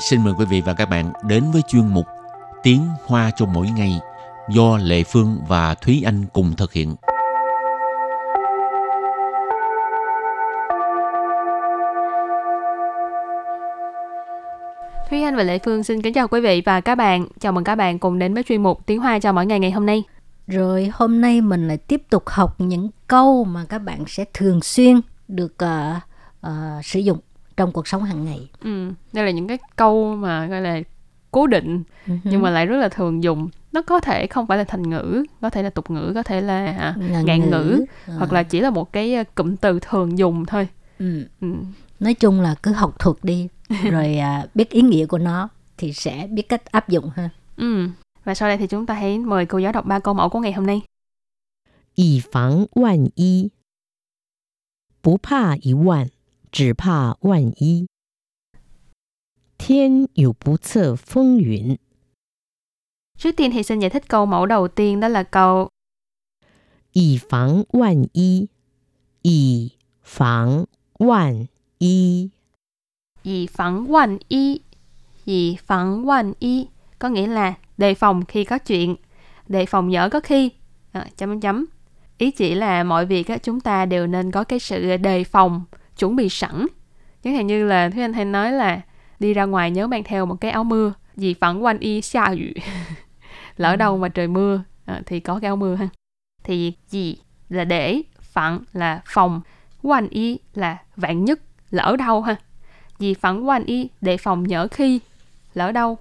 xin mời quý vị và các bạn đến với chuyên mục Tiếng Hoa cho mỗi ngày do Lệ Phương và Thúy Anh cùng thực hiện. Thúy Anh và Lệ Phương xin kính chào quý vị và các bạn. Chào mừng các bạn cùng đến với chuyên mục Tiếng Hoa cho mỗi ngày ngày hôm nay. Rồi hôm nay mình lại tiếp tục học những câu mà các bạn sẽ thường xuyên được uh, uh, sử dụng trong cuộc sống hàng ngày. Ừ, đây là những cái câu mà gọi là cố định uh-huh. nhưng mà lại rất là thường dùng. Nó có thể không phải là thành ngữ, có thể là tục ngữ, có thể là à, ngạn ngữ, ngữ à. hoặc là chỉ là một cái ờ, cụm từ thường dùng thôi. Ừ. Ừ. Nói chung là cứ học thuật đi, rồi à, biết ý nghĩa của nó thì sẽ biết cách áp dụng ha. Ừ. Và sau đây thì chúng ta hãy mời cô giáo đọc ba câu mẫu của ngày hôm nay. 以防万一，不怕一万。 只怕万一。天有不测风云。Trước tiên thì xin giải thích câu mẫu đầu tiên đó là câu 以防万一，以防万一，以防万一，以防万一 có nghĩa là đề phòng khi có chuyện, đề phòng nhỡ có khi. À, chấm chấm. Ý chỉ là mọi việc á, chúng ta đều nên có cái sự đề phòng chuẩn bị sẵn. Chẳng hạn như là Thúy Anh hay nói là đi ra ngoài nhớ mang theo một cái áo mưa vì phản quanh y xa 雨 lỡ đâu ừ. mà trời mưa à, thì có cái áo mưa ha. Thì gì là để phản là phòng quanh y là vạn nhất lỡ đâu ha. Vì phản quanh y để phòng nhỡ khi lỡ đâu.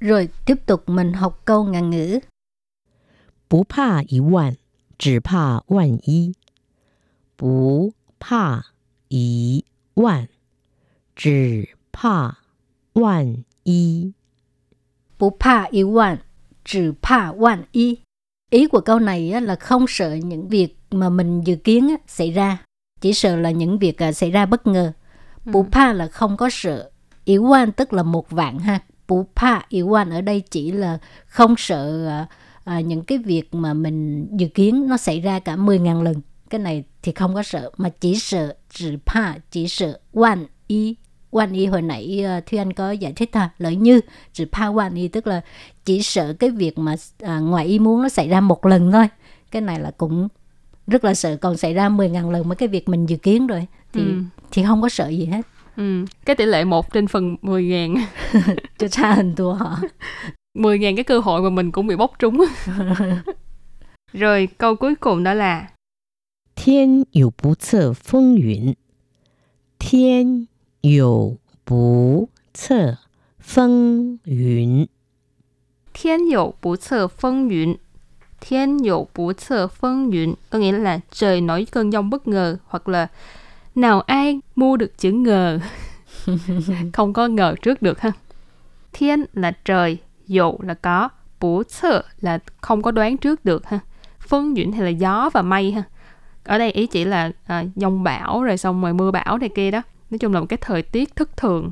Rồi tiếp tục mình học câu ngàn ngữ. Bú pa y vạn chỉ pa vạn y. Bú pa 一万，只怕万一。不怕一万，只怕万一。Ý của câu này là không sợ những việc mà mình dự kiến xảy ra, chỉ sợ là những việc à, xảy ra bất ngờ. Bù ừ. pa là không có sợ, ý quan tức là một vạn ha. Bù pa ý quan ở đây chỉ là không sợ à, à, những cái việc mà mình dự kiến nó xảy ra cả 10.000 lần cái này thì không có sợ mà chỉ sợ chỉ pa chỉ sợ quan y quan y hồi nãy uh, Thúy Anh có giải thích ha lợi như chỉ pa quan y tức là chỉ sợ cái việc mà uh, ngoài ý muốn nó xảy ra một lần thôi cái này là cũng rất là sợ còn xảy ra 10.000 lần mấy cái việc mình dự kiến rồi thì ừ. thì không có sợ gì hết ừ. cái tỷ lệ một trên phần 10 ngàn cho cha hình tua họ 10 ngàn cái cơ hội mà mình cũng bị bóc trúng rồi câu cuối cùng đó là 天有不测风云，天有不测风云，天有不测风云，天有不测风云 có nghĩa là trời nổi cơn giông bất ngờ hoặc là nào ai mua được chữ ngờ không có ngờ trước được ha thiên là trời dụ là có bủ sơ là không có đoán trước được ha phân duyện thì là gió và mây ha ở đây ý chỉ là à, dông bão rồi xong rồi mưa bão này kia đó. Nói chung là một cái thời tiết thất thường.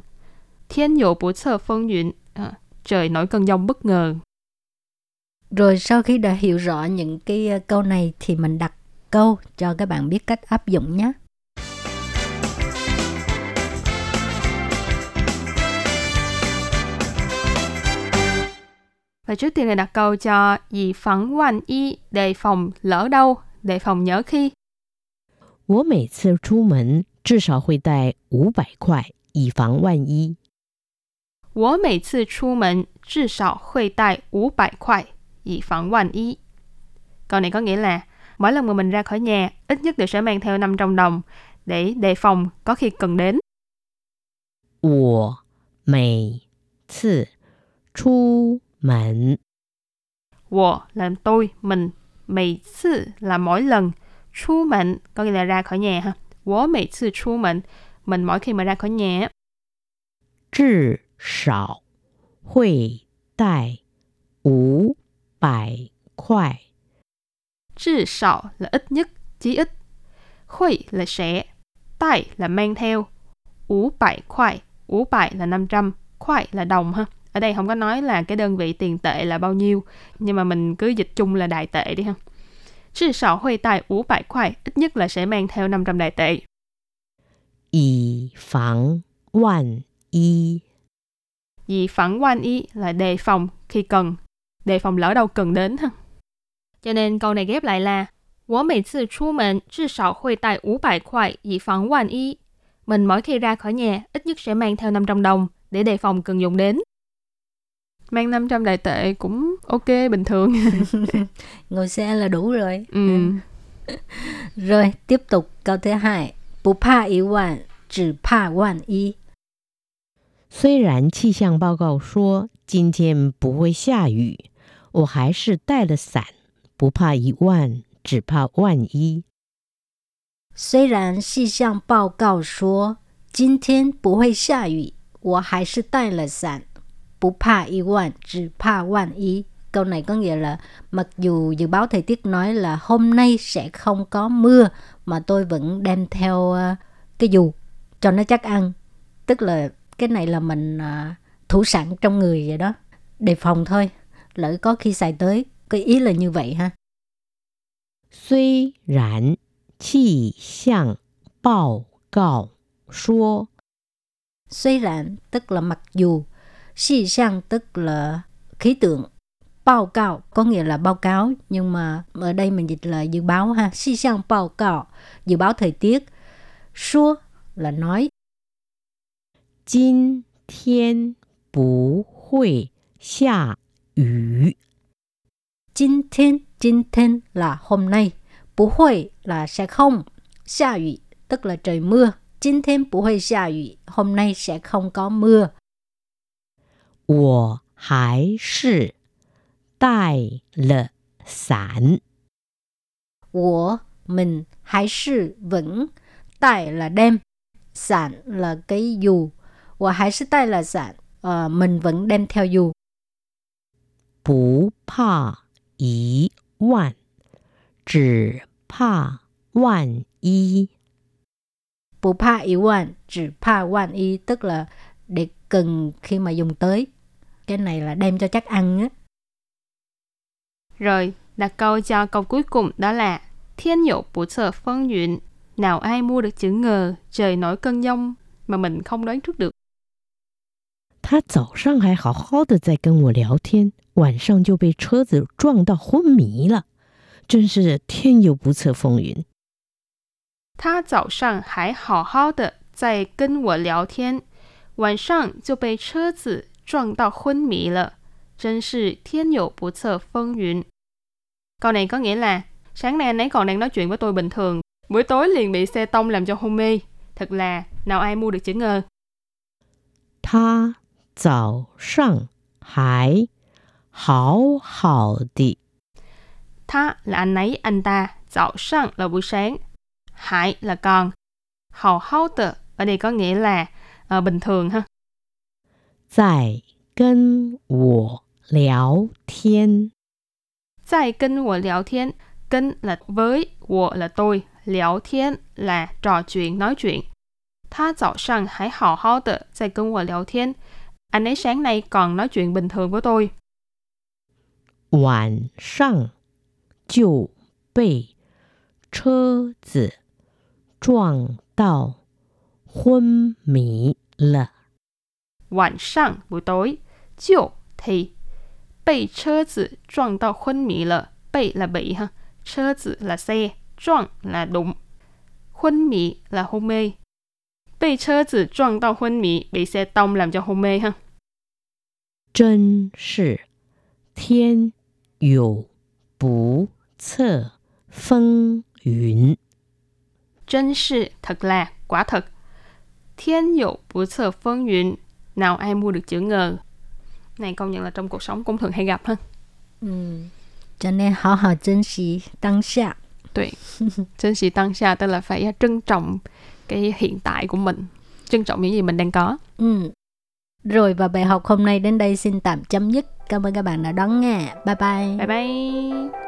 Thiên dụ bổ sơ phân duyện à, trời nổi cơn giông bất ngờ. Rồi sau khi đã hiểu rõ những cái à, câu này thì mình đặt câu cho các bạn biết cách áp dụng nhé. Và trước tiên là đặt câu cho gì phẳng quan y đề phòng lỡ đâu, đề phòng nhớ khi 我每次出门至少会带五百块，以防万一。我每次出门至少会带五百块，以防万一。Câu này có nghĩa là mỗi lần mà mình ra khỏi nhà, ít nhất đều sẽ mang theo 500 đồng để đề phòng có khi cần đến. 我每次出门，我 là tôi, mình, 每次 là mỗi lần, 出门 có nghĩa là ra khỏi nhà ha. 我每次出门 mình mỗi khi mà ra khỏi nhà 至少会带五百块。至少 là ít nhất, chí ít. Huy là sẽ, tay là mang theo, ủ bại khoai, ủ bại là 500, khoai là đồng ha. Ở đây không có nói là cái đơn vị tiền tệ là bao nhiêu, nhưng mà mình cứ dịch chung là đại tệ đi ha. 至少会带五百块, ít nhất là sẽ mang theo 500 đại tệ. 以防万一。 Vì phẳng quan y là đề phòng khi cần, đề phòng lỡ đâu cần đến ha. Cho nên câu này ghép lại là 我每次出门至少会带五百块以防万一。Mình mỗi khi ra khỏi nhà ít nhất sẽ mang theo 500 đồng để đề phòng cần dùng đến. Mang 500 đại tệ cũng ok, bình thường. Ngồi xe là đủ rồi. ừ. Rồi, tiếp tục câu thứ hai. 不怕一万，只怕万一。虽然气象报告说今天不会下雨，我还是带了伞，不怕一万，只怕万一。虽然气象报告说今天不会下雨，我还是带了伞， bù pa y quan, chỉ. Câu này có nghĩa là mặc dù dự báo thời tiết nói là hôm nay sẽ không có mưa mà tôi vẫn đem theo ờ, cái dù cho nó chắc ăn. Tức là cái này là mình ờ, thủ sẵn trong người vậy đó, đề phòng thôi. Lỡ có khi xài tới, cái ý là như vậy ha. Suy rãn, chi xiang, bao gạo. Suy rãn tức là mặc dù, Xì sang tức là khí tượng. Báo cáo có nghĩa là báo cáo, nhưng mà ở đây mình dịch là dự báo ha. Xì sang báo cáo, dự báo thời tiết. Xua là nói. Jin bù hui xia yu. Jin thiên, jin thiên là hôm nay. Bù hui là sẽ không. Xia yu tức là trời mưa. Jin thiên bù hui xia yu, hôm nay sẽ không có mưa. 我还是带了伞。 của mình hay sư vẫn tại là đem sản là cái dù và hay sư tại là sản ờ, mình vẫn đem theo dù 不怕一万，只怕万一。 bù pa y quan chỉ pa quan y tức là để cần khi mà dùng tới cái này là đem cho chắc ăn á Rồi, đặt câu cho câu cuối cùng đó là Thiên dụ bổ trợ phân duyện Nào ai mua được chữ ngờ Trời nổi cơn giông Mà mình không đoán trước được 他早上还好好的在跟我聊天，晚上就被车子撞到昏迷了，真是天有不测风云。他早上还好好的在跟我聊天，晚上就被车子 撞到昏迷了，真是天有不测风云。Câu này có nghĩa là sáng nay anh ấy còn đang nói chuyện với tôi bình thường, buổi tối liền bị xe tông làm cho hôn mê. Thật là nào ai mua được chữ ngờ. 他早上还好好的， Tha là anh ấy, anh ta. Dạo sang là buổi sáng. Hải là còn. Hào hao tờ ở đây có nghĩa là ờ, bình thường ha. 在跟我聊天。 Tại kênh của聊天. Kênh là với, của là tôi. Liao thiên là trò chuyện, nói chuyện. Tha dạo sang hãy hào hao tờ tại kênh của liao thiên. Anh ấy sáng nay còn nói chuyện bình thường với tôi. 晚上就被车子撞到昏迷了。 晚上buổi tối. Chiều thì bị车子撞到昏迷了. Bị là bị ha. Chơ tử là xe.撞là đụng. Huân mì là hôn mê. Bị chơ tử撞到昏迷 bị xe tông làm cho hôn mê ha. 真是天有不测风云。 Chân sự thật là quả thật. Thiên dụ bữa sờ phân duyên. nào ai mua được chữ ngờ? Này công nhận là trong cuộc sống cũng thường hay gặp ha. Ừ. cho nên hào hào trân quý tăng xa tuệ trân quý tăng xa tức là phải trân trọng cái hiện tại của mình trân trọng những gì mình đang có. Ừ. rồi và bài học hôm nay đến đây xin tạm chấm dứt. Cảm ơn các bạn đã đón nghe. Bye bye. Bye bye.